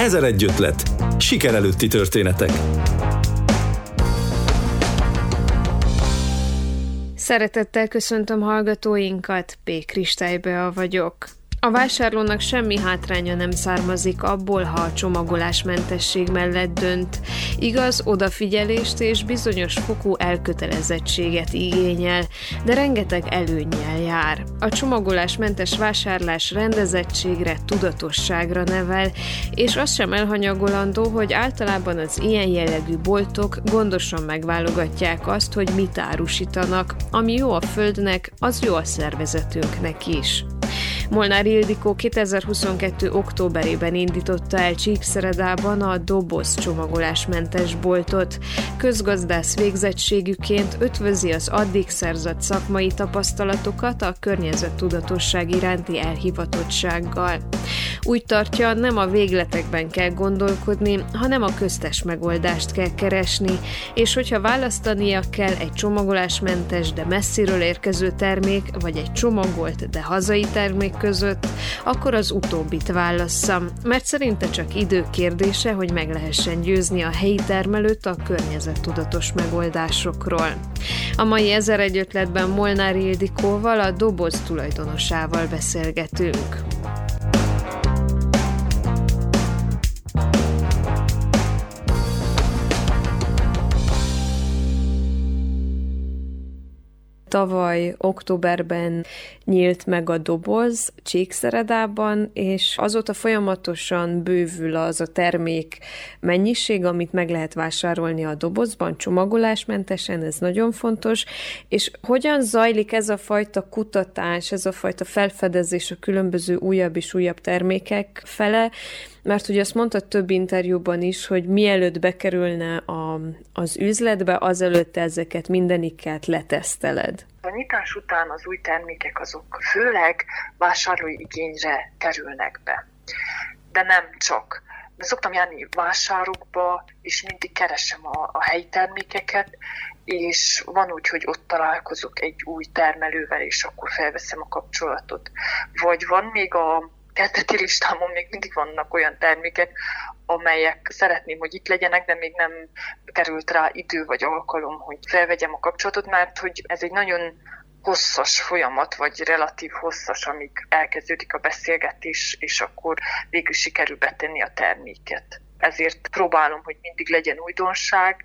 Ezer egy ötlet. Siker előtti történetek. Szeretettel köszöntöm hallgatóinkat, P. Kristálybea vagyok. A vásárlónak semmi hátránya nem származik abból, ha a csomagolásmentesség mellett dönt. Igaz, odafigyelést és bizonyos fokú elkötelezettséget igényel, de rengeteg előnyel jár. A csomagolásmentes vásárlás rendezettségre, tudatosságra nevel, és az sem elhanyagolandó, hogy általában az ilyen jellegű boltok gondosan megválogatják azt, hogy mit árusítanak. Ami jó a földnek, az jó a szervezetünknek is. Molnár Ildikó 2022. októberében indította el Csíkszeredában a doboz csomagolásmentes boltot. Közgazdász végzettségüként ötvözi az addig szerzett szakmai tapasztalatokat a környezettudatosság iránti elhivatottsággal. Úgy tartja, nem a végletekben kell gondolkodni, hanem a köztes megoldást kell keresni, és hogyha választania kell egy csomagolásmentes, de messziről érkező termék, vagy egy csomagolt, de hazai termék között, akkor az utóbbit válasszam, mert szerinte csak idő kérdése, hogy meg lehessen győzni a helyi termelőt a környezettudatos megoldásokról. A mai ezer egy ötletben Molnár Ildikóval, a doboz tulajdonosával beszélgetünk. Tavaly októberben nyílt meg a doboz Csíkszeredában, és azóta folyamatosan bővül az a termék mennyiség, amit meg lehet vásárolni a dobozban, csomagolásmentesen, ez nagyon fontos, és hogyan zajlik ez a fajta kutatás, ez a fajta felfedezés a különböző újabb és újabb termékek fele, mert ugye azt mondta több interjúban is, hogy mielőtt bekerülne a, az üzletbe, azelőtt ezeket mindeniket leteszteled. A nyitás után az új termékek azok főleg vásárlói igényre kerülnek be. De nem csak. De szoktam járni vásárokba, és mindig keresem a, a helyi termékeket, és van úgy, hogy ott találkozok egy új termelővel, és akkor felveszem a kapcsolatot. Vagy van még a kezdeti listámon még mindig vannak olyan termékek, amelyek szeretném, hogy itt legyenek, de még nem került rá idő vagy alkalom, hogy felvegyem a kapcsolatot, mert hogy ez egy nagyon hosszas folyamat, vagy relatív hosszas, amíg elkezdődik a beszélgetés, és akkor végül sikerül betenni a terméket. Ezért próbálom, hogy mindig legyen újdonság,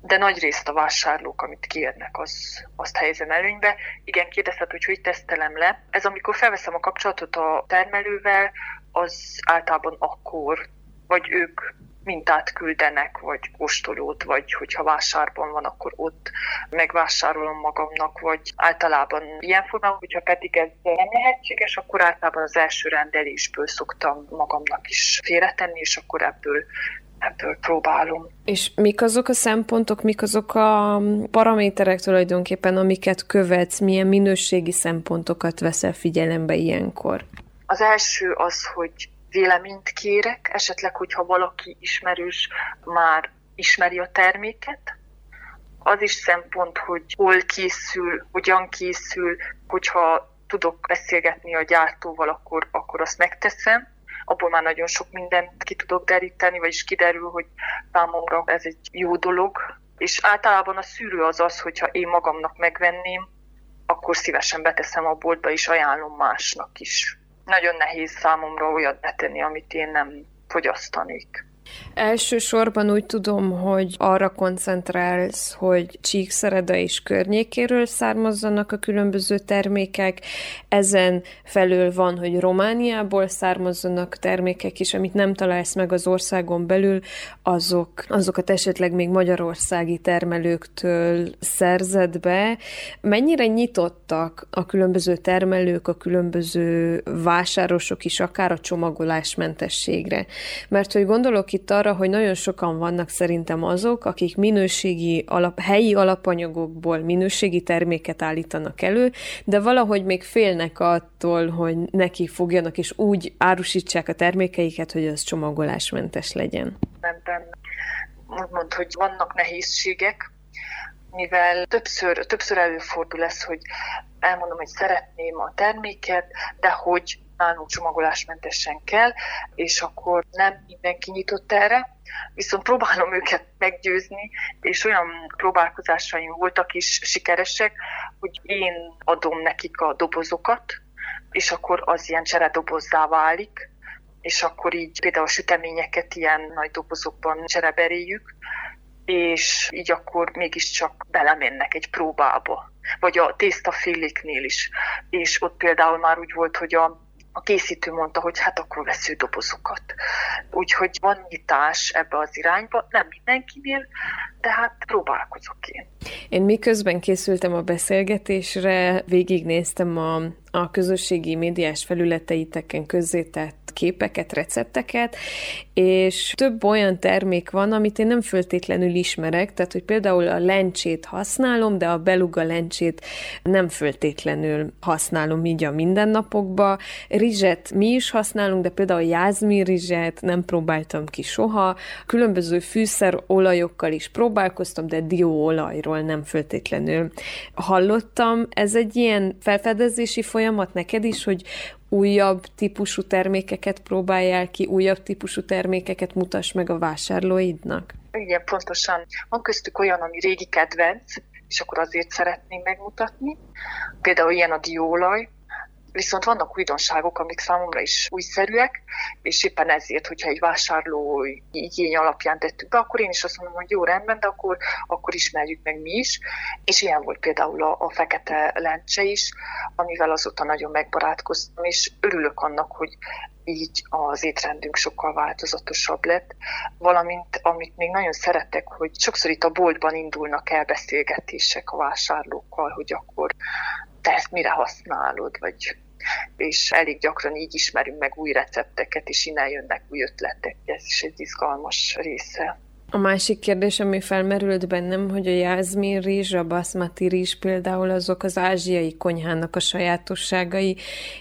de nagy részt a vásárlók, amit kérnek, az, azt helyezem előnybe. Igen, kérdezted, hogy hogy tesztelem le. Ez amikor felveszem a kapcsolatot a termelővel, az általában akkor, vagy ők mintát küldenek, vagy kóstolót, vagy hogyha vásárban van, akkor ott megvásárolom magamnak, vagy általában ilyen formában, hogyha pedig ez nem lehetséges, akkor általában az első rendelésből szoktam magamnak is félretenni, és akkor ebből ebből próbálom. És mik azok a szempontok, mik azok a paraméterek tulajdonképpen, amiket követsz, milyen minőségi szempontokat veszel figyelembe ilyenkor? Az első az, hogy véleményt kérek, esetleg, hogyha valaki ismerős már ismeri a terméket. Az is szempont, hogy hol készül, hogyan készül, hogyha tudok beszélgetni a gyártóval, akkor, akkor azt megteszem abból már nagyon sok mindent ki tudok deríteni, vagyis kiderül, hogy számomra ez egy jó dolog. És általában a szűrő az az, hogyha én magamnak megvenném, akkor szívesen beteszem a boltba, és ajánlom másnak is. Nagyon nehéz számomra olyat betenni, amit én nem fogyasztanék. Elsősorban úgy tudom, hogy arra koncentrálsz, hogy Csíkszereda és környékéről származzanak a különböző termékek. Ezen felül van, hogy Romániából származzanak termékek is, amit nem találsz meg az országon belül, azok, azokat esetleg még magyarországi termelőktől szerzed be. Mennyire nyitottak a különböző termelők, a különböző vásárosok is, akár a csomagolásmentességre? Mert hogy gondolok itt arra, hogy nagyon sokan vannak szerintem azok, akik minőségi, alap, helyi alapanyagokból minőségi terméket állítanak elő, de valahogy még félnek attól, hogy neki fogjanak, és úgy árusítsák a termékeiket, hogy az csomagolásmentes legyen. Ebben úgymond, hogy vannak nehézségek, mivel többször, többször előfordul ez, hogy elmondom, hogy szeretném a terméket, de hogy nálunk csomagolásmentesen kell, és akkor nem mindenki nyitott erre, viszont próbálom őket meggyőzni, és olyan próbálkozásaim voltak is sikeresek, hogy én adom nekik a dobozokat, és akkor az ilyen cseredobozzá válik, és akkor így például a süteményeket ilyen nagy dobozokban csereberéljük, és így akkor mégiscsak belemennek egy próbába. Vagy a tésztaféléknél is. És ott például már úgy volt, hogy a a készítő mondta, hogy hát akkor vesző dobozokat. Úgyhogy van nyitás ebbe az irányba, nem mindenkinél, de hát próbálkozok én. Én miközben készültem a beszélgetésre, végignéztem a, a közösségi médiás felületeiteken közzétett képeket, recepteket, és több olyan termék van, amit én nem föltétlenül ismerek, tehát hogy például a lencsét használom, de a beluga lencsét nem föltétlenül használom így a mindennapokba. Rizset mi is használunk, de például a jázmi rizset nem próbáltam ki soha. Különböző fűszerolajokkal is próbálkoztam, de dióolajról nem föltétlenül hallottam. Ez egy ilyen felfedezési folyamat neked is, hogy újabb típusú termékeket próbáljál ki, újabb típusú termékeket mutass meg a vásárlóidnak? Igen, pontosan. Van köztük olyan, ami régi kedvenc, és akkor azért szeretném megmutatni. Például ilyen a diólaj, Viszont vannak újdonságok, amik számomra is újszerűek, és éppen ezért, hogyha egy vásárló igény alapján tettük be, akkor én is azt mondom, hogy jó rendben, de akkor, akkor ismerjük meg mi is. És ilyen volt például a, a fekete lencse is, amivel azóta nagyon megbarátkoztam, és örülök annak, hogy így az étrendünk sokkal változatosabb lett, valamint amit még nagyon szeretek, hogy sokszor itt a boltban indulnak el beszélgetések a vásárlókkal, hogy akkor te ezt mire használod, vagy és elég gyakran így ismerünk meg új recepteket, és innen jönnek új ötletek. Ez is egy izgalmas része. A másik kérdés, ami felmerült bennem, hogy a jázmin rizs, a basmati rizs például azok az ázsiai konyhának a sajátosságai,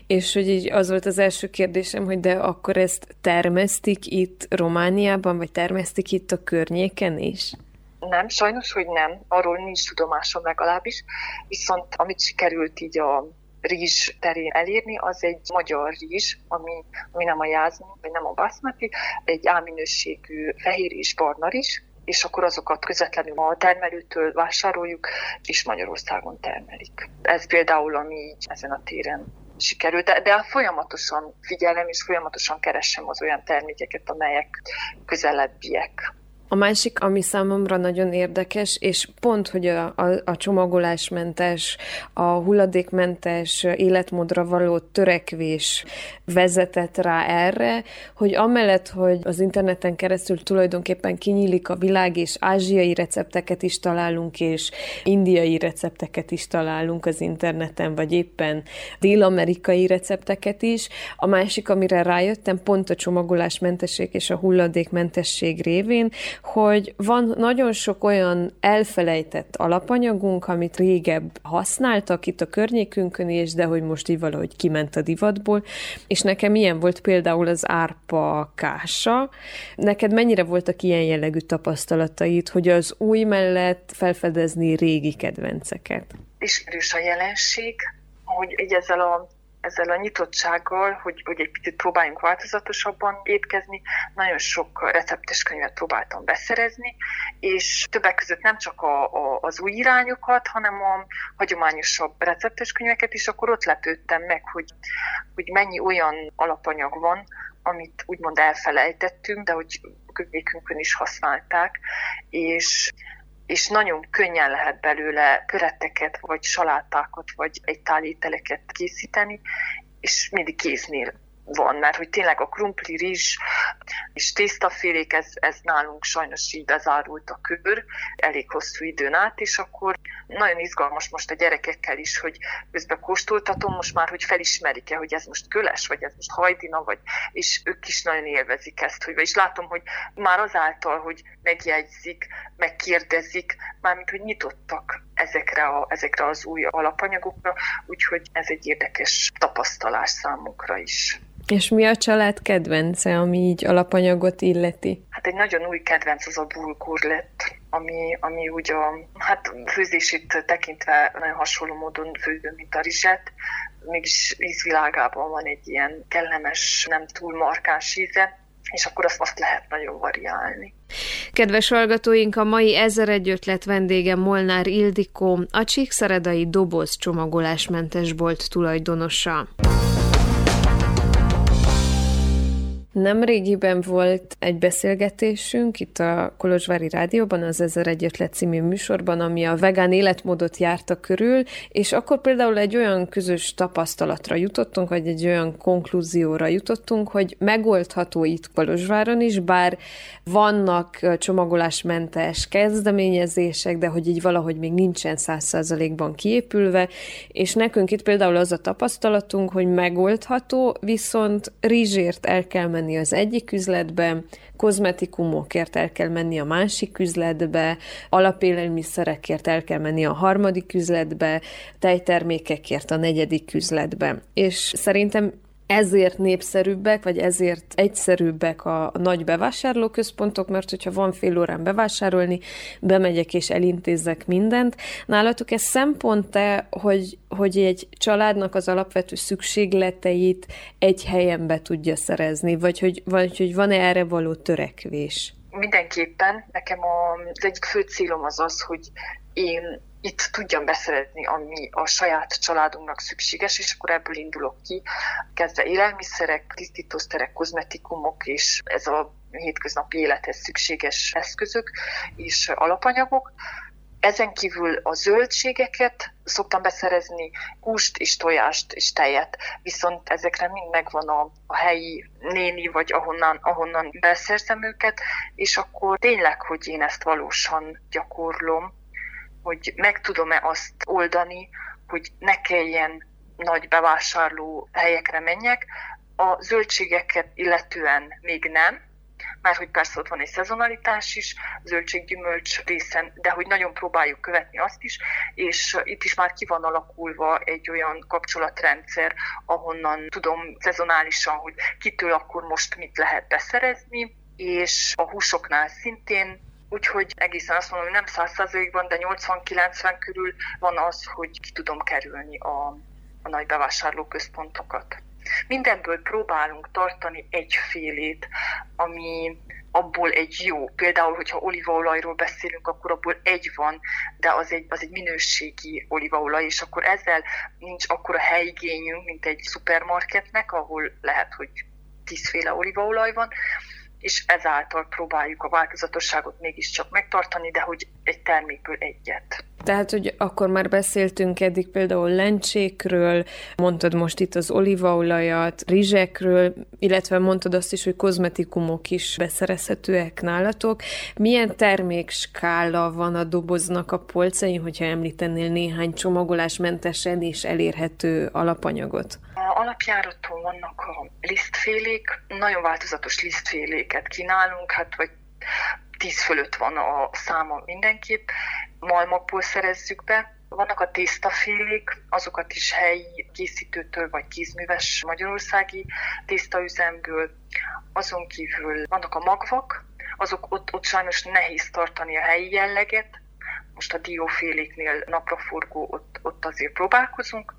és hogy így az volt az első kérdésem, hogy de akkor ezt termesztik itt Romániában, vagy termesztik itt a környéken is? Nem, sajnos, hogy nem. Arról nincs tudomásom legalábbis. Viszont amit sikerült így a rizs terén elérni, az egy magyar rizs, ami, ami nem a jászmin, vagy nem a basmati, egy áminőségű fehér és barna rizs, és akkor azokat közvetlenül a termelőtől vásároljuk, és Magyarországon termelik. Ez például, ami így ezen a téren sikerült, de, de folyamatosan figyelem, és folyamatosan keresem az olyan termékeket, amelyek közelebbiek a másik, ami számomra nagyon érdekes, és pont, hogy a, a, a csomagolásmentes, a hulladékmentes életmódra való törekvés vezetett rá erre, hogy amellett, hogy az interneten keresztül tulajdonképpen kinyílik a világ, és ázsiai recepteket is találunk, és indiai recepteket is találunk az interneten, vagy éppen dél-amerikai recepteket is. A másik, amire rájöttem, pont a csomagolásmentesség és a hulladékmentesség révén, hogy van nagyon sok olyan elfelejtett alapanyagunk, amit régebb használtak itt a környékünkön is, de hogy most így valahogy kiment a divatból, és nekem ilyen volt például az árpa kása. Neked mennyire voltak ilyen jellegű tapasztalataid, hogy az új mellett felfedezni régi kedvenceket? Ismerős a jelenség, hogy így ezzel a ezzel a nyitottsággal, hogy, hogy egy picit próbáljunk változatosabban étkezni, nagyon sok receptes könyvet próbáltam beszerezni, és többek között nem csak a, a, az új irányokat, hanem a hagyományosabb receptes könyveket is, akkor ott lepődtem meg, hogy, hogy mennyi olyan alapanyag van, amit úgymond elfelejtettünk, de hogy könyvékünkön is használták, és és nagyon könnyen lehet belőle köretteket, vagy salátákat, vagy egy tál ételeket készíteni, és mindig kéznél van, mert hogy tényleg a krumpli, rizs és tésztafélék, ez, ez nálunk sajnos így bezárult a kör elég hosszú időn át, és akkor nagyon izgalmas most a gyerekekkel is, hogy közben kóstoltatom most már, hogy felismerik-e, hogy ez most köles, vagy ez most hajdina, vagy, és ők is nagyon élvezik ezt, hogy, és látom, hogy már azáltal, hogy megjegyzik, megkérdezik, mármint, hogy nyitottak ezekre, a, ezekre az új alapanyagokra, úgyhogy ez egy érdekes tapasztalás számunkra is. És mi a család kedvence, ami így alapanyagot illeti? Hát egy nagyon új kedvenc az a bulgur lett, ami, ami úgy a hát főzését tekintve nagyon hasonló módon főző, mint a rizset, mégis ízvilágában van egy ilyen kellemes, nem túl markáns íze, és akkor azt, azt lehet nagyon variálni. Kedves hallgatóink, a mai Ezer egy ötlet vendége Molnár Ildikó, a Csíkszeredai doboz csomagolásmentes bolt tulajdonosa. Nem régiben volt egy beszélgetésünk itt a Kolozsvári Rádióban, az Ezer egy ötlet című műsorban, ami a vegán életmódot járta körül, és akkor például egy olyan közös tapasztalatra jutottunk, vagy egy olyan konklúzióra jutottunk, hogy megoldható itt Kolozsváron is, bár vannak csomagolásmentes kezdeményezések, de hogy így valahogy még nincsen száz százalékban kiépülve, és nekünk itt például az a tapasztalatunk, hogy megoldható, viszont rizsért el kell menni menni az egyik üzletbe, kozmetikumokért el kell menni a másik üzletbe, alapélelmiszerekért el kell menni a harmadik üzletbe, tejtermékekért a negyedik üzletbe. És szerintem ezért népszerűbbek, vagy ezért egyszerűbbek a, a nagy bevásárlóközpontok, mert hogyha van fél órán bevásárolni, bemegyek és elintézek mindent. Nálatok ez szempont-e, hogy, hogy egy családnak az alapvető szükségleteit egy helyen be tudja szerezni, vagy hogy, vagy hogy van-e erre való törekvés? Mindenképpen. Nekem az egyik fő célom az az, hogy én itt tudjam beszerezni, ami a saját családunknak szükséges, és akkor ebből indulok ki, kezdve élelmiszerek, tisztítószerek, kozmetikumok, és ez a hétköznapi élethez szükséges eszközök és alapanyagok. Ezen kívül a zöldségeket szoktam beszerezni, húst és tojást és tejet, viszont ezekre mind megvan a, a helyi néni, vagy ahonnan, ahonnan beszerzem őket, és akkor tényleg, hogy én ezt valósan gyakorlom, hogy meg tudom-e azt oldani, hogy ne kelljen nagy bevásárló helyekre menjek. A zöldségeket illetően még nem, már hogy persze ott van egy szezonalitás is, zöldséggyümölcs részen, de hogy nagyon próbáljuk követni azt is, és itt is már ki van alakulva egy olyan kapcsolatrendszer, ahonnan tudom szezonálisan, hogy kitől akkor most mit lehet beszerezni, és a húsoknál szintén Úgyhogy egészen azt mondom, hogy nem 100%-ban, de 80-90 körül van az, hogy ki tudom kerülni a, a nagy bevásárlóközpontokat. Mindenből próbálunk tartani egyfélét, ami abból egy jó. Például, hogyha olívaolajról beszélünk, akkor abból egy van, de az egy, az egy minőségi olívaolaj, és akkor ezzel nincs akkora helyigényünk, mint egy szupermarketnek, ahol lehet, hogy tízféle olívaolaj van, és ezáltal próbáljuk a változatosságot mégiscsak megtartani, de hogy egy termékből egyet. Tehát, hogy akkor már beszéltünk eddig például lencsékről, mondtad most itt az olívaolajat, rizsekről, illetve mondtad azt is, hogy kozmetikumok is beszerezhetőek nálatok. Milyen termékskála van a doboznak a polcain, hogyha említenél néhány csomagolásmentesen és elérhető alapanyagot? Alapjáraton vannak a lisztfélék, nagyon változatos lisztféléket kínálunk, hát vagy 10 fölött van a száma mindenképp, malmokból szerezzük be. Vannak a tésztafélék, azokat is helyi készítőtől vagy kézműves magyarországi tésztaüzemből. Azon kívül vannak a magvak, azok ott, ott sajnos nehéz tartani a helyi jelleget, most a dióféléknél napraforgó, ott, ott azért próbálkozunk.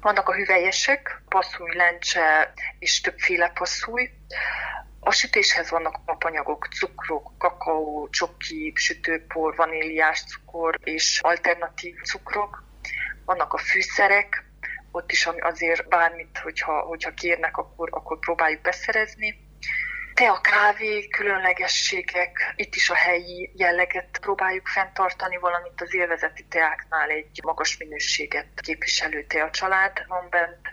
Vannak a hüvelyesek, passzúj, lencse és többféle passzúj. A sütéshez vannak apanyagok, cukrok, kakaó, csoki, sütőpor, vaníliás cukor és alternatív cukrok. Vannak a fűszerek, ott is azért bármit, hogyha, hogyha kérnek, akkor, akkor próbáljuk beszerezni te a kávé, különlegességek, itt is a helyi jelleget próbáljuk fenntartani, valamint az élvezeti teáknál egy magas minőséget képviselő tea család van bent,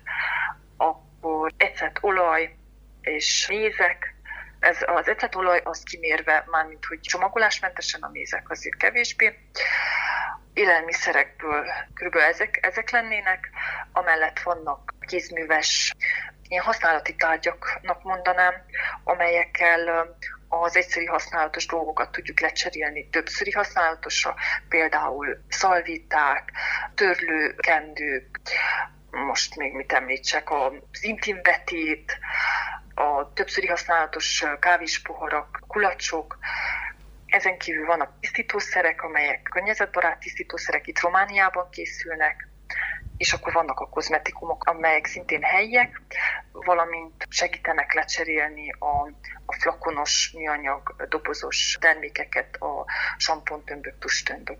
akkor ecet olaj és mézek, ez az ecetolaj az kimérve, mármint hogy csomagolásmentesen, a mézek azért kevésbé. Élelmiszerekből kb. ezek, ezek lennének, amellett vannak kézműves ilyen használati tárgyaknak mondanám, amelyekkel az egyszeri használatos dolgokat tudjuk lecserélni. Többszöri használatosra, például szalviták, törlőkendők, most még mit említsek, az intimbetét, a többszöri használatos kávéspoharak, kulacsok, Ezen kívül vannak tisztítószerek, amelyek környezetbarát tisztítószerek itt Romániában készülnek, és akkor vannak a kozmetikumok, amelyek szintén helyiek, valamint segítenek lecserélni a, a flakonos, műanyag, dobozos termékeket a sampontömbök, tustömbök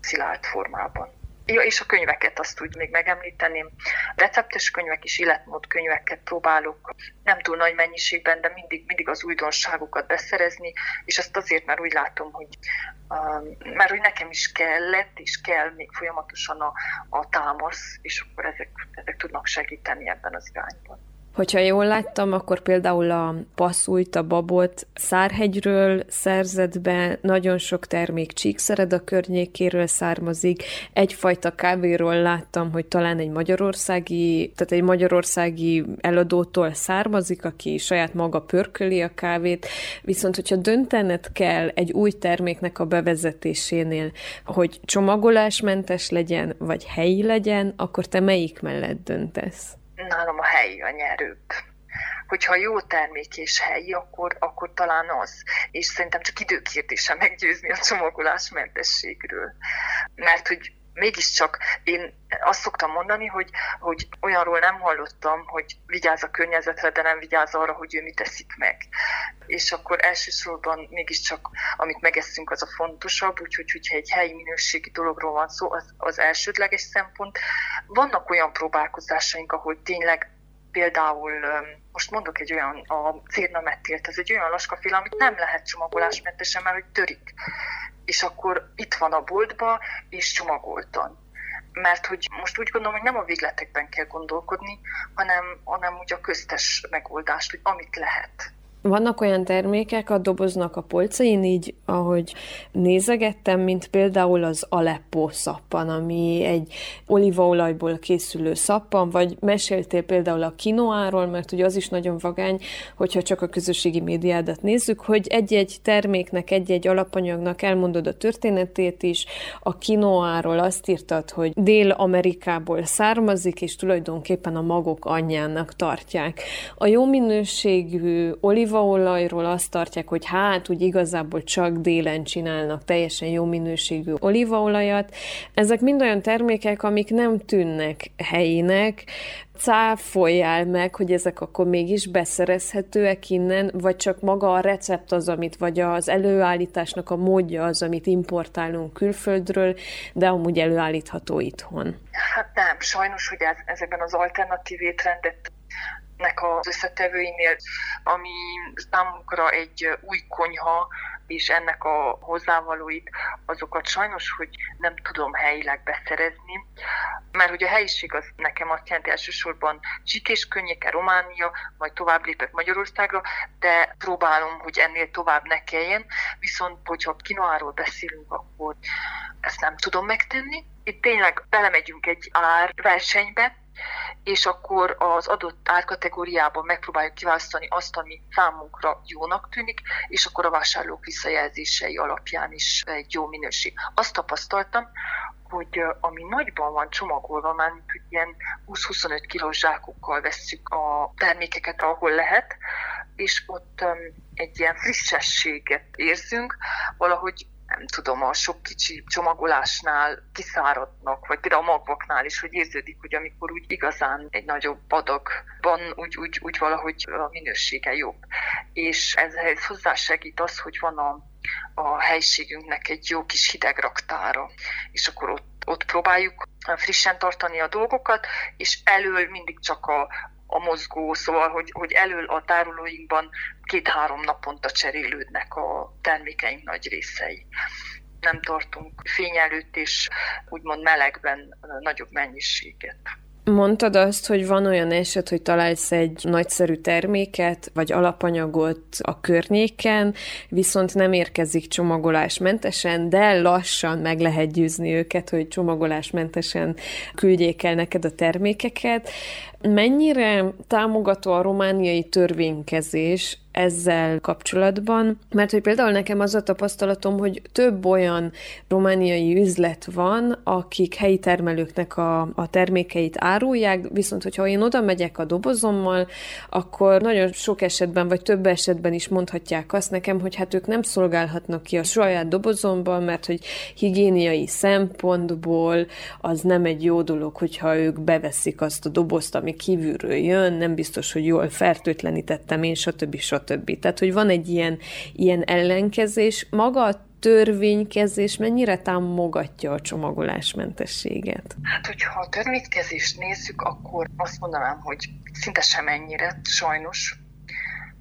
szilárd formában. Ja, és a könyveket azt úgy még megemlíteném. Receptes könyvek és életmód könyveket próbálok nem túl nagy mennyiségben, de mindig, mindig az újdonságokat beszerezni, és ezt azért, mert úgy látom, hogy, uh, mert hogy nekem is kellett, és kell még folyamatosan a, a támasz, és akkor ezek, ezek tudnak segíteni ebben az irányban. Hogyha jól láttam, akkor például a passzújt, a babot Szárhegyről szerzett be, nagyon sok termék Csíkszered a környékéről származik, egyfajta kávéról láttam, hogy talán egy magyarországi, tehát egy magyarországi eladótól származik, aki saját maga pörköli a kávét, viszont hogyha döntened kell egy új terméknek a bevezetésénél, hogy csomagolásmentes legyen, vagy helyi legyen, akkor te melyik mellett döntesz? Nálam a helyi a nyerőbb. Hogyha jó termék és helyi, akkor, akkor talán az. És szerintem csak időkérdése meggyőzni a csomagolásmentességről. Mert hogy mégiscsak én azt szoktam mondani, hogy, hogy olyanról nem hallottam, hogy vigyáz a környezetre, de nem vigyáz arra, hogy ő mit teszik meg. És akkor elsősorban mégiscsak, amit megeszünk, az a fontosabb, úgyhogy hogyha egy helyi minőségi dologról van szó, az, az elsődleges szempont. Vannak olyan próbálkozásaink, ahol tényleg például most mondok egy olyan, a cérnamettilt, ez egy olyan laskaféle, amit nem lehet csomagolásmentesen, mert hogy törik és akkor itt van a boltba, és csomagoltan. Mert hogy most úgy gondolom, hogy nem a végletekben kell gondolkodni, hanem, hanem úgy a köztes megoldást, hogy amit lehet. Vannak olyan termékek a doboznak a polcain, így ahogy nézegettem, mint például az Aleppo szappan, ami egy olívaolajból készülő szappan, vagy meséltél például a kinoáról, mert ugye az is nagyon vagány, hogyha csak a közösségi médiádat nézzük, hogy egy-egy terméknek, egy-egy alapanyagnak elmondod a történetét is, a kinoáról azt írtad, hogy Dél-Amerikából származik, és tulajdonképpen a magok anyjának tartják. A jó minőségű olív olívaolajról azt tartják, hogy hát úgy igazából csak délen csinálnak teljesen jó minőségű olívaolajat. Ezek mind olyan termékek, amik nem tűnnek helyinek, cáfoljál meg, hogy ezek akkor mégis beszerezhetőek innen, vagy csak maga a recept az, amit, vagy az előállításnak a módja az, amit importálunk külföldről, de amúgy előállítható itthon. Hát nem, sajnos, hogy ez, ezekben az alternatív étrendet nek az összetevőinél, ami számunkra egy új konyha, és ennek a hozzávalóit, azokat sajnos, hogy nem tudom helyileg beszerezni, mert hogy a helyiség az nekem azt jelenti elsősorban Csík és Könnyéke, Románia, majd tovább lépek Magyarországra, de próbálom, hogy ennél tovább ne kelljen, viszont hogyha kinoáról beszélünk, akkor ezt nem tudom megtenni. Itt tényleg belemegyünk egy árversenybe, és akkor az adott árkategóriában megpróbáljuk kiválasztani azt, ami számunkra jónak tűnik, és akkor a vásárlók visszajelzései alapján is egy jó minőség. Azt tapasztaltam, hogy ami nagyban van csomagolva, már ilyen 20-25 kilós zsákokkal vesszük a termékeket, ahol lehet, és ott egy ilyen frissességet érzünk, valahogy nem tudom, a sok kicsi csomagolásnál kiszáradnak, vagy például a magvaknál is, hogy érződik, hogy amikor úgy igazán egy nagyobb adagban úgy, úgy, úgy valahogy a minősége jobb. És ez hozzásegít az, hogy van a, a helységünknek egy jó kis hideg raktára, és akkor ott ott próbáljuk frissen tartani a dolgokat, és elől mindig csak a, a mozgó, szóval, hogy, hogy elől a tárolóinkban két-három naponta cserélődnek a termékeink nagy részei. Nem tartunk fény előtt és úgymond melegben nagyobb mennyiséget. Mondtad azt, hogy van olyan eset, hogy találsz egy nagyszerű terméket, vagy alapanyagot a környéken, viszont nem érkezik csomagolásmentesen, de lassan meg lehet győzni őket, hogy csomagolásmentesen küldjék el neked a termékeket. Mennyire támogató a romániai törvénykezés ezzel kapcsolatban, mert hogy például nekem az a tapasztalatom, hogy több olyan romániai üzlet van, akik helyi termelőknek a, a termékeit árulják, viszont hogyha én oda megyek a dobozommal, akkor nagyon sok esetben, vagy több esetben is mondhatják azt nekem, hogy hát ők nem szolgálhatnak ki a saját dobozomban, mert hogy higiéniai szempontból az nem egy jó dolog, hogyha ők beveszik azt a dobozt, ami kívülről jön, nem biztos, hogy jól fertőtlenítettem én, stb. stb. Tehát, hogy van egy ilyen, ilyen ellenkezés. Maga a törvénykezés mennyire támogatja a csomagolásmentességet? Hát, hogyha a törvénykezést nézzük, akkor azt mondanám, hogy szinte sem ennyire, sajnos.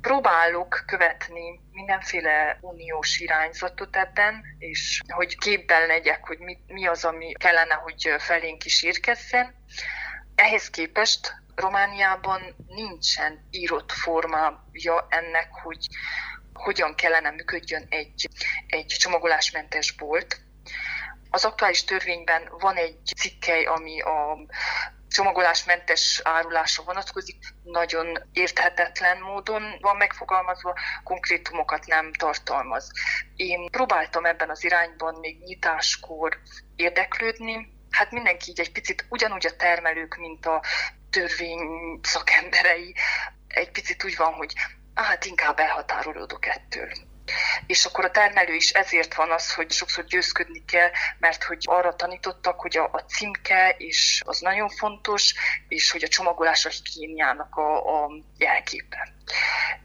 Próbálok követni mindenféle uniós irányzatot ebben, és hogy képben legyek, hogy mi, mi az, ami kellene, hogy felénk is érkezzen. Ehhez képest Romániában nincsen írott formája ennek, hogy hogyan kellene működjön egy, egy csomagolásmentes bolt. Az aktuális törvényben van egy cikkely, ami a csomagolásmentes árulásra vonatkozik, nagyon érthetetlen módon van megfogalmazva, konkrétumokat nem tartalmaz. Én próbáltam ebben az irányban még nyitáskor érdeklődni, hát mindenki így egy picit ugyanúgy a termelők, mint a törvény szakemberei, egy picit úgy van, hogy hát inkább elhatárolódok ettől. És akkor a termelő is ezért van az, hogy sokszor győzködni kell, mert hogy arra tanítottak, hogy a, a címke is az nagyon fontos, és hogy a csomagolás a higiéniának a, a jelképe.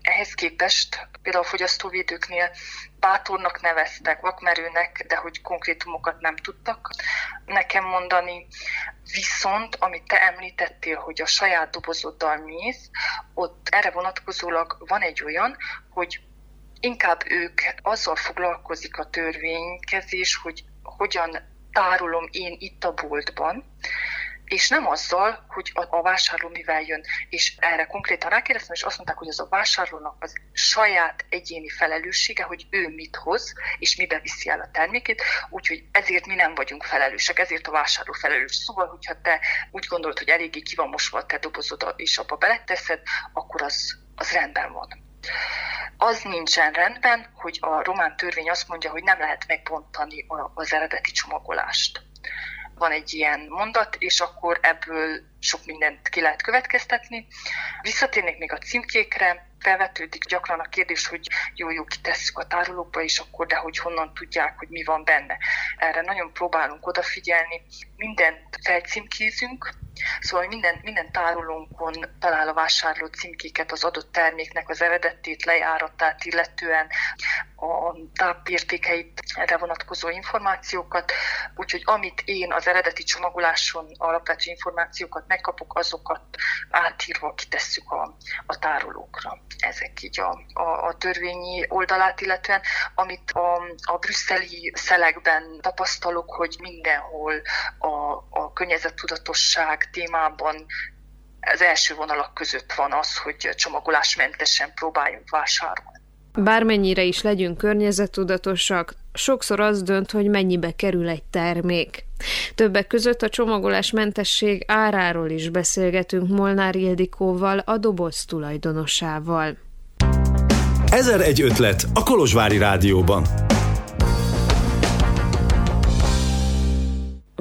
Ehhez képest például a fogyasztóvédőknél bátornak neveztek, vakmerőnek, de hogy konkrétumokat nem tudtak nekem mondani. Viszont, amit te említettél, hogy a saját dobozoddal mész, ott erre vonatkozólag van egy olyan, hogy inkább ők azzal foglalkozik a törvénykezés, hogy hogyan tárolom én itt a boltban, és nem azzal, hogy a, a vásárló mivel jön. És erre konkrétan rákérdeztem, és azt mondták, hogy az a vásárlónak az saját egyéni felelőssége, hogy ő mit hoz, és mibe viszi el a termékét, úgyhogy ezért mi nem vagyunk felelősek, ezért a vásárló felelős. Szóval, hogyha te úgy gondolod, hogy eléggé ki van mosva a te dobozod, és abba beleteszed, akkor az, az rendben van. Az nincsen rendben, hogy a román törvény azt mondja, hogy nem lehet megbontani az eredeti csomagolást van egy ilyen mondat, és akkor ebből sok mindent ki lehet következtetni. Visszatérnék még a címkékre, felvetődik gyakran a kérdés, hogy jó-jó kitesszük a tárolókba, és akkor de hogy honnan tudják, hogy mi van benne. Erre nagyon próbálunk odafigyelni. Mindent felcímkézünk, szóval minden, minden tárolónkon talál a vásárló címkéket az adott terméknek az eredetét, lejáratát, illetően a tápértékeit, erre vonatkozó információkat, úgyhogy amit én az eredeti csomagoláson alapvető információkat megkapok, azokat átírva kitesszük a, a tárolókra. Ezek így a, a, a törvényi oldalát, illetően amit a, a brüsszeli szelekben tapasztalok, hogy mindenhol a, a környezettudatosság témában az első vonalak között van az, hogy csomagolásmentesen próbáljunk vásárolni. Bármennyire is legyünk környezettudatosak, sokszor az dönt, hogy mennyibe kerül egy termék. Többek között a csomagolásmentesség áráról is beszélgetünk Molnár Ildikóval, a doboz tulajdonosával. Ezer egy ötlet a Kolozsvári Rádióban.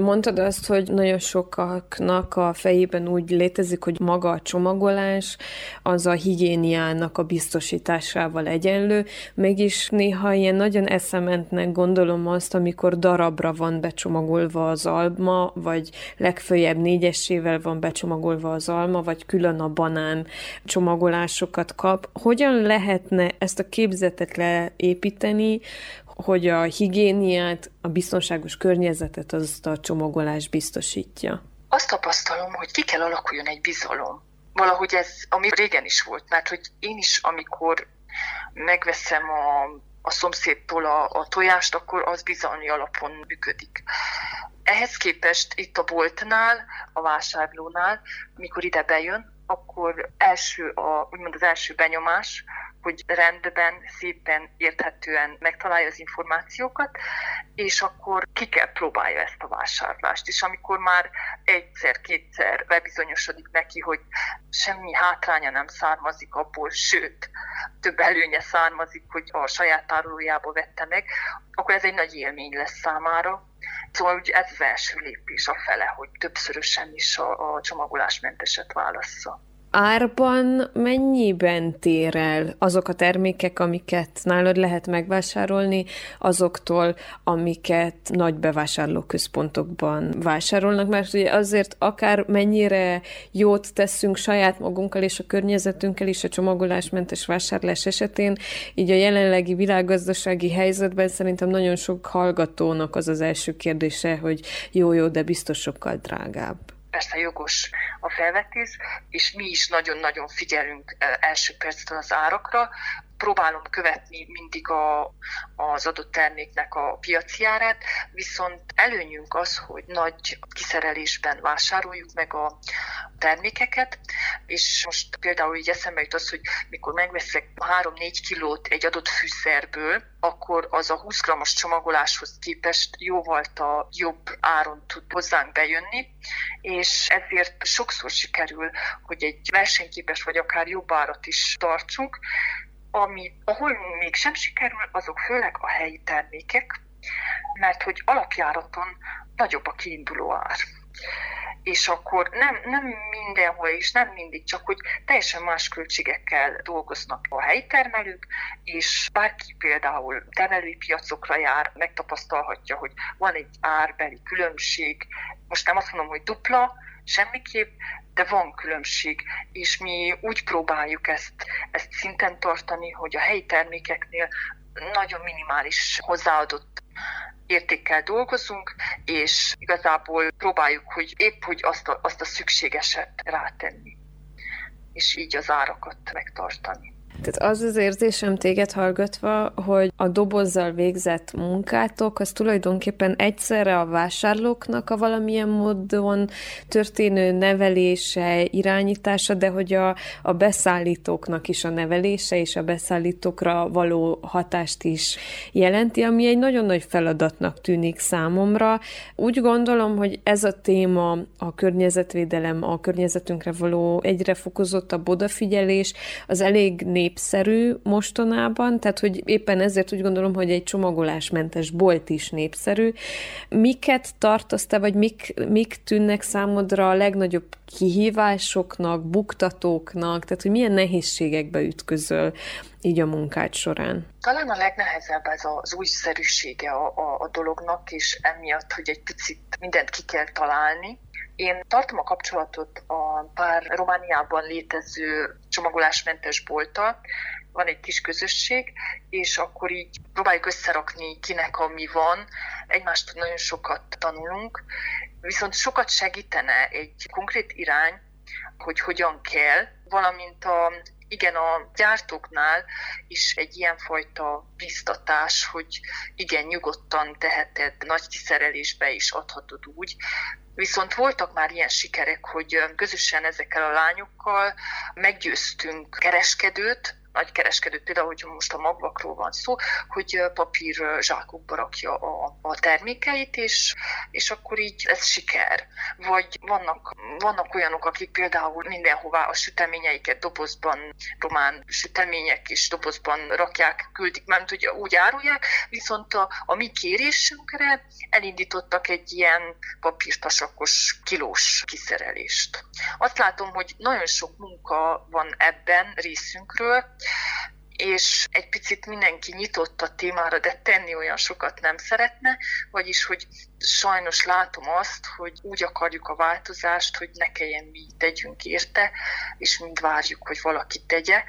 Mondtad azt, hogy nagyon sokaknak a fejében úgy létezik, hogy maga a csomagolás az a higiéniának a biztosításával egyenlő, mégis néha ilyen nagyon eszementnek gondolom azt, amikor darabra van becsomagolva az alma, vagy legfőjebb négyesével van becsomagolva az alma, vagy külön a banán csomagolásokat kap. Hogyan lehetne ezt a képzetet leépíteni, hogy a higiéniát, a biztonságos környezetet az a csomagolás biztosítja? Azt tapasztalom, hogy ki kell alakuljon egy bizalom. Valahogy ez, ami régen is volt, mert hogy én is, amikor megveszem a, a szomszédtól a, a tojást, akkor az bizalmi alapon működik. Ehhez képest itt a boltnál, a vásárlónál, amikor ide bejön, akkor első a, úgymond az első benyomás, hogy rendben, szépen, érthetően megtalálja az információkat, és akkor ki kell próbálja ezt a vásárlást. És amikor már egyszer-kétszer bebizonyosodik neki, hogy semmi hátránya nem származik abból, sőt, több előnye származik, hogy a saját tárolójába vette meg, akkor ez egy nagy élmény lesz számára. Szóval ugye ez az első lépés a fele, hogy többszörösen is a, a csomagolásmenteset válassza árban mennyiben tér el azok a termékek, amiket nálad lehet megvásárolni, azoktól, amiket nagy bevásárlóközpontokban vásárolnak, mert ugye azért akár mennyire jót teszünk saját magunkkal és a környezetünkkel is a csomagolásmentes vásárlás esetén, így a jelenlegi világgazdasági helyzetben szerintem nagyon sok hallgatónak az az első kérdése, hogy jó-jó, de biztos sokkal drágább persze jogos a felvetés, és mi is nagyon-nagyon figyelünk első perctől az árakra, próbálom követni mindig a, az adott terméknek a piaci árát, viszont előnyünk az, hogy nagy kiszerelésben vásároljuk meg a termékeket, és most például így eszembe jut az, hogy mikor megveszek 3-4 kilót egy adott fűszerből, akkor az a 20 g-os csomagoláshoz képest jóval a jobb áron tud hozzánk bejönni, és ezért sokszor sikerül, hogy egy versenyképes vagy akár jobb árat is tartsunk, ami, ahol még sem sikerül, azok főleg a helyi termékek, mert hogy alapjáraton nagyobb a kiinduló ár. És akkor nem, nem mindenhol és nem mindig, csak hogy teljesen más költségekkel dolgoznak a helyi termelők, és bárki például termelői piacokra jár, megtapasztalhatja, hogy van egy árbeli különbség. Most nem azt mondom, hogy dupla, semmiképp, de van különbség, és mi úgy próbáljuk ezt, ezt szinten tartani, hogy a helyi termékeknél nagyon minimális hozzáadott értékkel dolgozunk, és igazából próbáljuk, hogy épp hogy azt a, azt a szükségeset rátenni, és így az árakat megtartani. Tehát az az érzésem téged hallgatva, hogy a dobozzal végzett munkátok, az tulajdonképpen egyszerre a vásárlóknak a valamilyen módon történő nevelése, irányítása, de hogy a, a beszállítóknak is a nevelése és a beszállítókra való hatást is jelenti, ami egy nagyon nagy feladatnak tűnik számomra. Úgy gondolom, hogy ez a téma, a környezetvédelem, a környezetünkre való egyre fokozottabb odafigyelés, az elég nép népszerű mostanában, tehát hogy éppen ezért úgy gondolom, hogy egy csomagolásmentes bolt is népszerű. Miket tartasz te, vagy mik, mik tűnnek számodra a legnagyobb kihívásoknak, buktatóknak, tehát hogy milyen nehézségekbe ütközöl így a munkád során? Talán a legnehezebb ez az újszerűsége a, a, a dolognak, és emiatt, hogy egy picit mindent ki kell találni, én tartom a kapcsolatot a pár Romániában létező csomagolásmentes bolttal, van egy kis közösség, és akkor így próbáljuk összerakni kinek ami van. Egymástól nagyon sokat tanulunk, viszont sokat segítene egy konkrét irány, hogy hogyan kell, valamint a igen, a gyártóknál is egy ilyenfajta biztatás, hogy igen, nyugodtan teheted, nagy kiszerelésbe is adhatod úgy, Viszont voltak már ilyen sikerek, hogy közösen ezekkel a lányokkal meggyőztünk kereskedőt, nagy kereskedőt, például, hogy most a magvakról van szó, hogy papír zsákokba rakja a, a termékeit, és, és akkor így ez siker. Vagy vannak, vannak olyanok, akik például mindenhová a süteményeiket dobozban, román sütemények is dobozban rakják, küldik, mert ugye úgy árulják, viszont a, a mi kérésünkre elindítottak egy ilyen papírtasakos kilós kiszerelést. Azt látom, hogy nagyon sok munka van ebben részünkről, és egy picit mindenki nyitott a témára, de tenni olyan sokat nem szeretne, vagyis, hogy sajnos látom azt, hogy úgy akarjuk a változást, hogy ne kelljen mi tegyünk érte, és mind várjuk, hogy valaki tegye,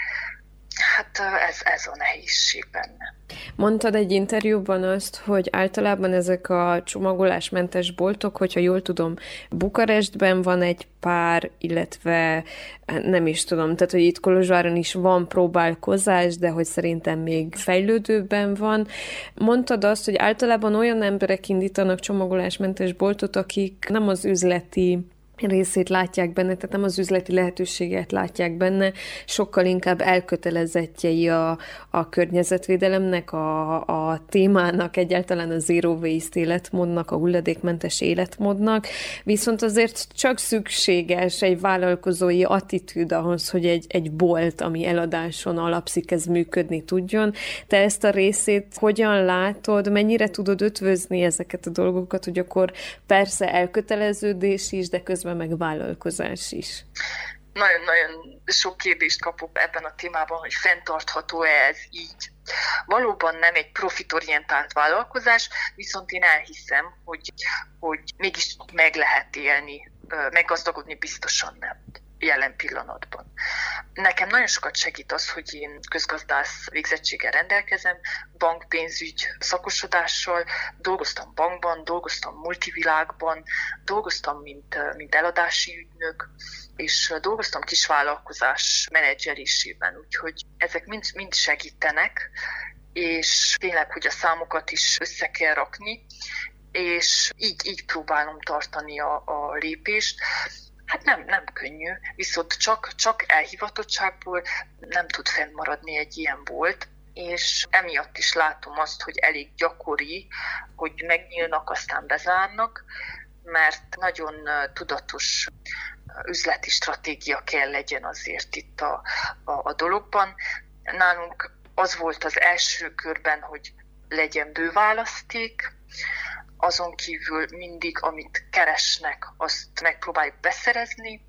Hát ez, ez a nehézség benne. Mondtad egy interjúban azt, hogy általában ezek a csomagolásmentes boltok, hogyha jól tudom, Bukarestben van egy pár, illetve hát nem is tudom, tehát hogy itt Kolozsváron is van próbálkozás, de hogy szerintem még fejlődőben van. Mondtad azt, hogy általában olyan emberek indítanak csomagolásmentes boltot, akik nem az üzleti részét látják benne, tehát nem az üzleti lehetőséget látják benne, sokkal inkább elkötelezettjei a, a környezetvédelemnek, a, a témának, egyáltalán a zero waste életmódnak, a hulladékmentes életmódnak, viszont azért csak szükséges egy vállalkozói attitűd ahhoz, hogy egy, egy bolt, ami eladáson alapszik, ez működni tudjon. Te ezt a részét hogyan látod, mennyire tudod ötvözni ezeket a dolgokat, hogy akkor persze elköteleződés is, de közben közben meg vállalkozás is. Nagyon-nagyon sok kérdést kapok ebben a témában, hogy fenntartható-e ez így. Valóban nem egy profitorientált vállalkozás, viszont én elhiszem, hogy, hogy mégis meg lehet élni, meggazdagodni biztosan nem jelen pillanatban. Nekem nagyon sokat segít az, hogy én közgazdász végzettséggel rendelkezem, bankpénzügy szakosodással, dolgoztam bankban, dolgoztam multivilágban, dolgoztam mint, mint eladási ügynök, és dolgoztam kisvállalkozás menedzselésében, úgyhogy ezek mind, mind segítenek, és tényleg, hogy a számokat is össze kell rakni, és így, így próbálom tartani a, a lépést. Hát nem, nem könnyű, viszont csak, csak elhivatottságból nem tud fennmaradni egy ilyen bolt, és emiatt is látom azt, hogy elég gyakori, hogy megnyílnak, aztán bezárnak, mert nagyon tudatos üzleti stratégia kell legyen azért itt a, a, a dologban. Nálunk az volt az első körben, hogy legyen bőválaszték, azon kívül mindig, amit keresnek, azt megpróbáljuk beszerezni,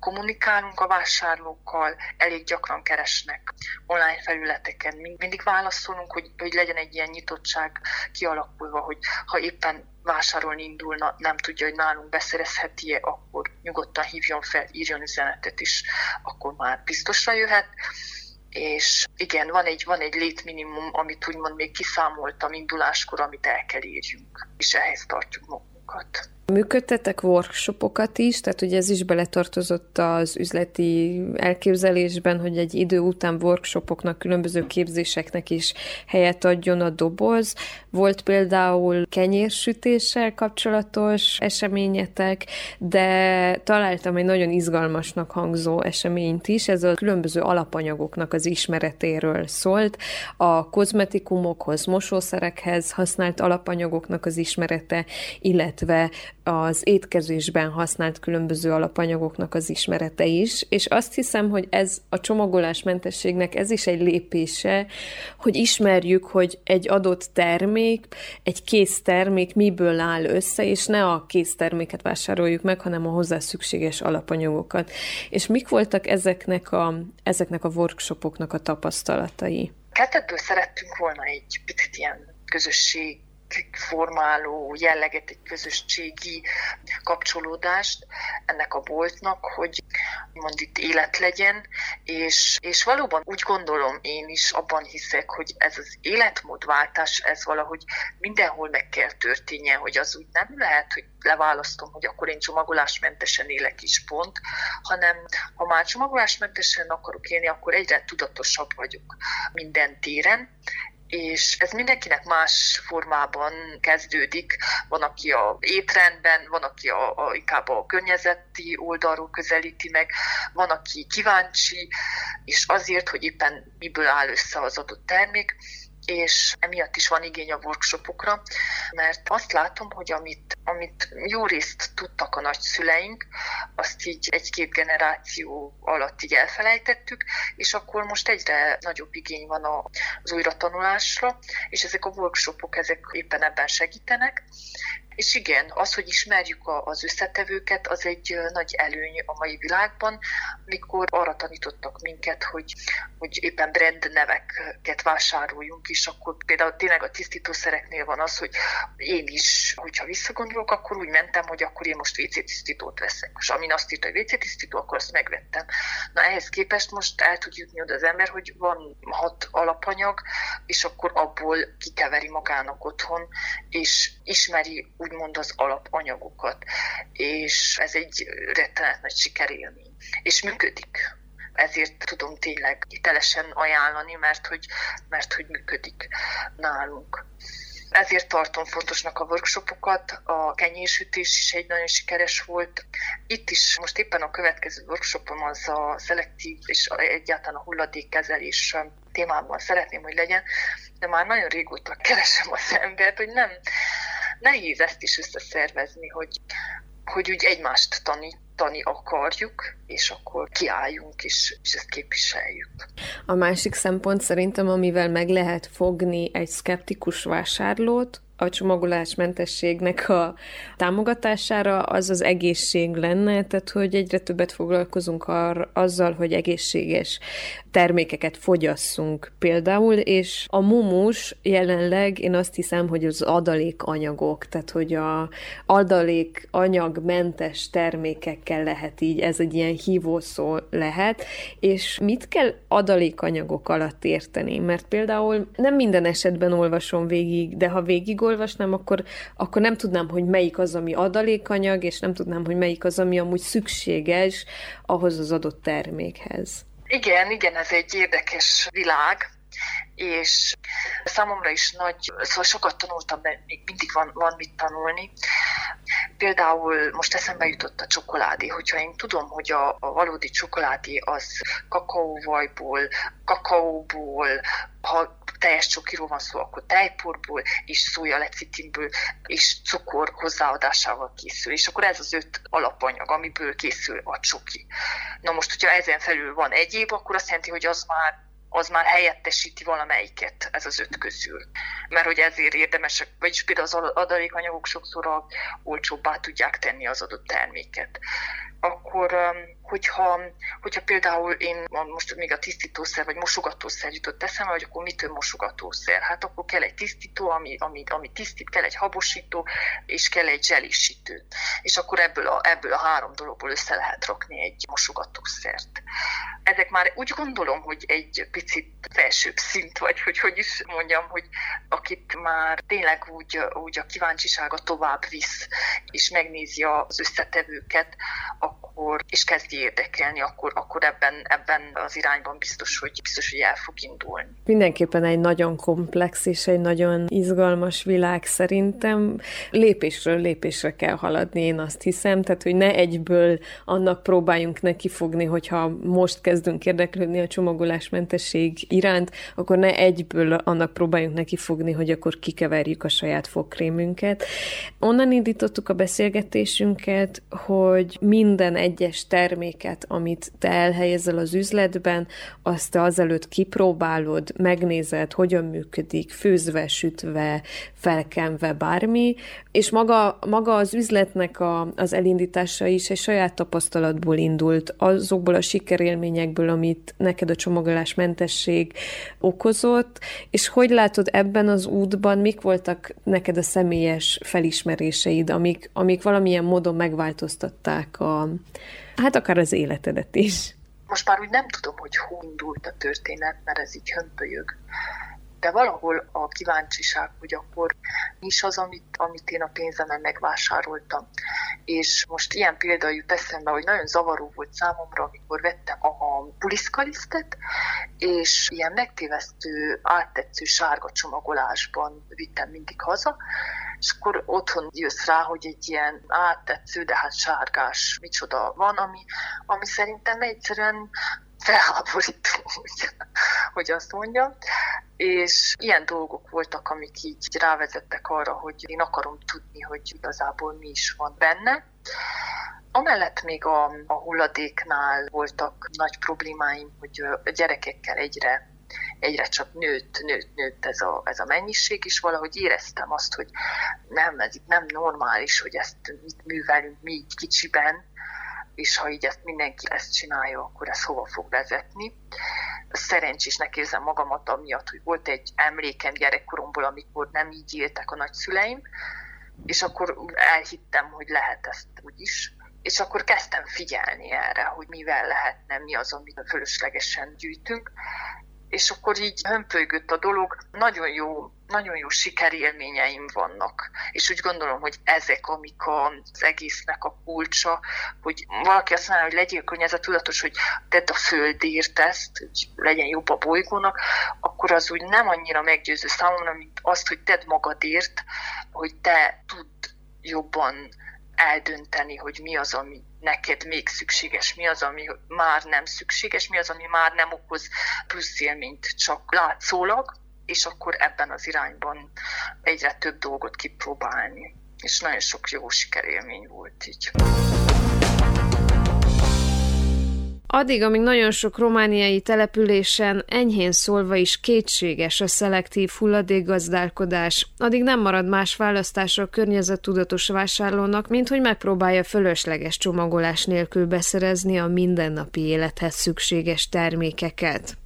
kommunikálunk a vásárlókkal, elég gyakran keresnek online felületeken, mindig válaszolunk, hogy, hogy legyen egy ilyen nyitottság kialakulva, hogy ha éppen vásárolni indulna, nem tudja, hogy nálunk beszerezheti-e, akkor nyugodtan hívjon fel, írjon üzenetet is, akkor már biztosra jöhet és igen, van egy, van egy létminimum, amit úgymond még kiszámoltam induláskor, amit el kell érjünk, és ehhez tartjuk magunkat. Működtetek workshopokat is, tehát ugye ez is beletartozott az üzleti elképzelésben, hogy egy idő után workshopoknak, különböző képzéseknek is helyet adjon a doboz. Volt például kenyérsütéssel kapcsolatos eseményetek, de találtam egy nagyon izgalmasnak hangzó eseményt is, ez a különböző alapanyagoknak az ismeretéről szólt, a kozmetikumokhoz, mosószerekhez használt alapanyagoknak az ismerete, illetve az étkezésben használt különböző alapanyagoknak az ismerete is, és azt hiszem, hogy ez a csomagolásmentességnek ez is egy lépése, hogy ismerjük, hogy egy adott termék, egy kész termék miből áll össze, és ne a kész terméket vásároljuk meg, hanem a hozzá szükséges alapanyagokat. És mik voltak ezeknek a, ezeknek a workshopoknak a tapasztalatai? Kettőből szerettünk volna egy picit ilyen közösség formáló jelleget, egy közösségi kapcsolódást ennek a boltnak, hogy mond itt élet legyen, és, és valóban úgy gondolom én is, abban hiszek, hogy ez az életmódváltás, ez valahogy mindenhol meg kell történjen, hogy az úgy nem lehet, hogy leválasztom, hogy akkor én csomagolásmentesen élek is pont, hanem ha már csomagolásmentesen akarok élni, akkor egyre tudatosabb vagyok minden téren, és ez mindenkinek más formában kezdődik. Van, aki a étrendben, van, aki a, a, inkább a környezeti oldalról közelíti meg, van, aki kíváncsi, és azért, hogy éppen miből áll össze az adott termék, és emiatt is van igény a workshopokra, mert azt látom, hogy amit, amit jó részt tudtak a nagyszüleink, azt így egy-két generáció alatt így elfelejtettük, és akkor most egyre nagyobb igény van az újratanulásra, és ezek a workshopok ezek éppen ebben segítenek, és igen, az, hogy ismerjük az összetevőket, az egy nagy előny a mai világban, mikor arra tanítottak minket, hogy, hogy éppen brand neveket vásároljunk, és akkor például tényleg a tisztítószereknél van az, hogy én is, hogyha visszagondolok, akkor úgy mentem, hogy akkor én most WC tisztítót veszek. És amin azt írta, hogy WC tisztító, akkor azt megvettem. Na ehhez képest most el tud jutni oda az ember, hogy van hat alapanyag, és akkor abból kikeveri magának otthon, és ismeri úgymond az alapanyagokat, és ez egy rettenet nagy sikerélmény, és működik. Ezért tudom tényleg hitelesen ajánlani, mert hogy, mert hogy működik nálunk. Ezért tartom fontosnak a workshopokat. A kenyérsütés is egy nagyon sikeres volt. Itt is most éppen a következő workshopom az a szelektív és egyáltalán a hulladékkezelés témában szeretném, hogy legyen, de már nagyon régóta keresem az embert, hogy nem, nehéz ezt is összeszervezni, hogy, hogy úgy egymást tanítani akarjuk, és akkor kiálljunk, és, és ezt képviseljük. A másik szempont szerintem, amivel meg lehet fogni egy szkeptikus vásárlót, a csomagolásmentességnek a támogatására, az az egészség lenne, tehát hogy egyre többet foglalkozunk ar- azzal, hogy egészséges termékeket fogyasszunk például, és a mumus jelenleg én azt hiszem, hogy az adalékanyagok, tehát hogy a adalékanyagmentes termékekkel lehet így, ez egy ilyen hívószó lehet, és mit kell adalékanyagok alatt érteni? Mert például nem minden esetben olvasom végig, de ha végig olvasnám, akkor, akkor nem tudnám, hogy melyik az, ami adalékanyag, és nem tudnám, hogy melyik az, ami amúgy szükséges ahhoz az adott termékhez. Igen, igen, ez egy érdekes világ, és számomra is nagy, szóval sokat tanultam, de még mindig van, van mit tanulni. Például most eszembe jutott a csokoládé, hogyha én tudom, hogy a, a valódi csokoládé az kakaóvajból, kakaóból, ha teljes csokiról van szó, akkor tejporból és szójalecitinből és cukor hozzáadásával készül. És akkor ez az öt alapanyag, amiből készül a csoki. Na most, hogyha ezen felül van egyéb, akkor azt jelenti, hogy az már az már helyettesíti valamelyiket ez az öt közül. Mert hogy ezért érdemesek, vagyis például az adalékanyagok sokszor olcsóbbá tudják tenni az adott terméket. Akkor um, hogyha, hogyha például én most még a tisztítószer vagy mosogatószer jutott eszembe, hogy akkor mitől mosogatószer? Hát akkor kell egy tisztító, ami, ami, ami tisztít, kell egy habosító, és kell egy zselisítő. És akkor ebből a, ebből a három dologból össze lehet rakni egy mosogatószert. Ezek már úgy gondolom, hogy egy picit felsőbb szint, vagy hogy hogy is mondjam, hogy akit már tényleg úgy, úgy a kíváncsisága tovább visz, és megnézi az összetevőket, akkor, és kezdi érdekelni, akkor, akkor ebben, ebben az irányban biztos hogy, biztos, hogy el fog indulni. Mindenképpen egy nagyon komplex és egy nagyon izgalmas világ szerintem. Lépésről lépésre kell haladni, én azt hiszem, tehát hogy ne egyből annak próbáljunk nekifogni, hogyha most kezdünk érdeklődni a csomagolásmentesség iránt, akkor ne egyből annak próbáljunk nekifogni, hogy akkor kikeverjük a saját fogkrémünket. Onnan indítottuk a beszélgetésünket, hogy minden egyes termék terméket, amit te elhelyezel az üzletben, azt te azelőtt kipróbálod, megnézed, hogyan működik, főzve, sütve, felkenve, bármi, és maga, maga az üzletnek a, az elindítása is egy saját tapasztalatból indult, azokból a sikerélményekből, amit neked a csomagolásmentesség okozott, és hogy látod ebben az útban, mik voltak neked a személyes felismeréseid, amik, amik valamilyen módon megváltoztatták a, hát akár az életedet is. Most már úgy nem tudom, hogy hol indult a történet, mert ez így hömpölyög. De valahol a kíváncsiság, hogy akkor mi is az, amit, amit én a pénzemen megvásároltam. És most ilyen példa jut eszembe, hogy nagyon zavaró volt számomra, amikor vettem a puliszkalisztet, és ilyen megtévesztő, áttetsző sárga csomagolásban vittem mindig haza, és akkor otthon jössz rá, hogy egy ilyen áttetsző, de hát sárgás micsoda van, ami, ami szerintem egyszerűen felháborító, hogy, hogy azt mondjam. És ilyen dolgok voltak, amik így rávezettek arra, hogy én akarom tudni, hogy igazából mi is van benne. Amellett még a, a hulladéknál voltak nagy problémáim, hogy a gyerekekkel egyre egyre csak nőtt, nőtt, nőtt ez a, ez a mennyiség, és valahogy éreztem azt, hogy nem, ez itt nem normális, hogy ezt mit művelünk mi kicsiben, és ha így ezt mindenki ezt csinálja, akkor ez hova fog vezetni. Szerencsésnek érzem magamat amiatt, hogy volt egy emlékem gyerekkoromból, amikor nem így éltek a nagyszüleim, és akkor elhittem, hogy lehet ezt úgy is, és akkor kezdtem figyelni erre, hogy mivel lehetne, mi az, amit fölöslegesen gyűjtünk, és akkor így hömpölygött a dolog. Nagyon jó nagyon jó sikerélményeim vannak. És úgy gondolom, hogy ezek, amik az egésznek a kulcsa, hogy valaki azt mondja, hogy legyél környezetudatos, hogy tedd a földért ezt, hogy legyen jobb a bolygónak, akkor az úgy nem annyira meggyőző számomra, mint azt, hogy tedd magadért, hogy te tudd jobban eldönteni, hogy mi az, ami neked még szükséges, mi az, ami már nem szükséges, mi az, ami már nem okoz plusz élményt, csak látszólag, és akkor ebben az irányban egyre több dolgot kipróbálni. És nagyon sok jó sikerélmény volt így. Addig, amíg nagyon sok romániai településen enyhén szólva is kétséges a szelektív hulladékgazdálkodás, addig nem marad más választása a környezettudatos vásárlónak, mint hogy megpróbálja fölösleges csomagolás nélkül beszerezni a mindennapi élethez szükséges termékeket.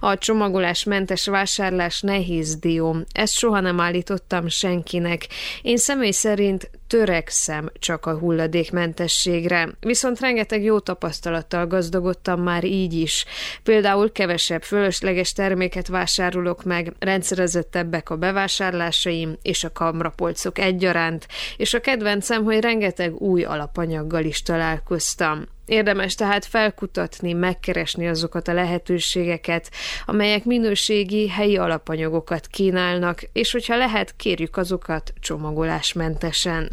A csomagolás mentes vásárlás nehéz dió. Ezt soha nem állítottam senkinek. Én személy szerint törekszem csak a hulladékmentességre, viszont rengeteg jó tapasztalattal gazdagodtam már így is. Például kevesebb fölösleges terméket vásárolok meg, rendszerezettebbek a bevásárlásaim és a kamrapolcok egyaránt, és a kedvencem, hogy rengeteg új alapanyaggal is találkoztam. Érdemes tehát felkutatni, megkeresni azokat a lehetőségeket, amelyek minőségi helyi alapanyagokat kínálnak, és hogyha lehet, kérjük azokat csomagolásmentesen.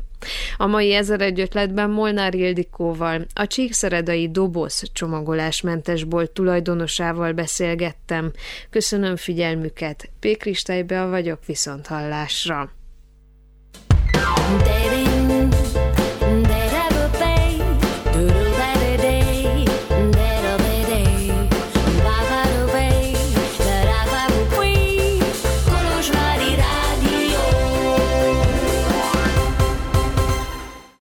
A mai ezer egy ötletben Molnár Ildikóval, a Csíkszeredai Doboz csomagolásmentes bolt tulajdonosával beszélgettem. Köszönöm figyelmüket, P. Kristálybe vagyok viszont hallásra. Baby.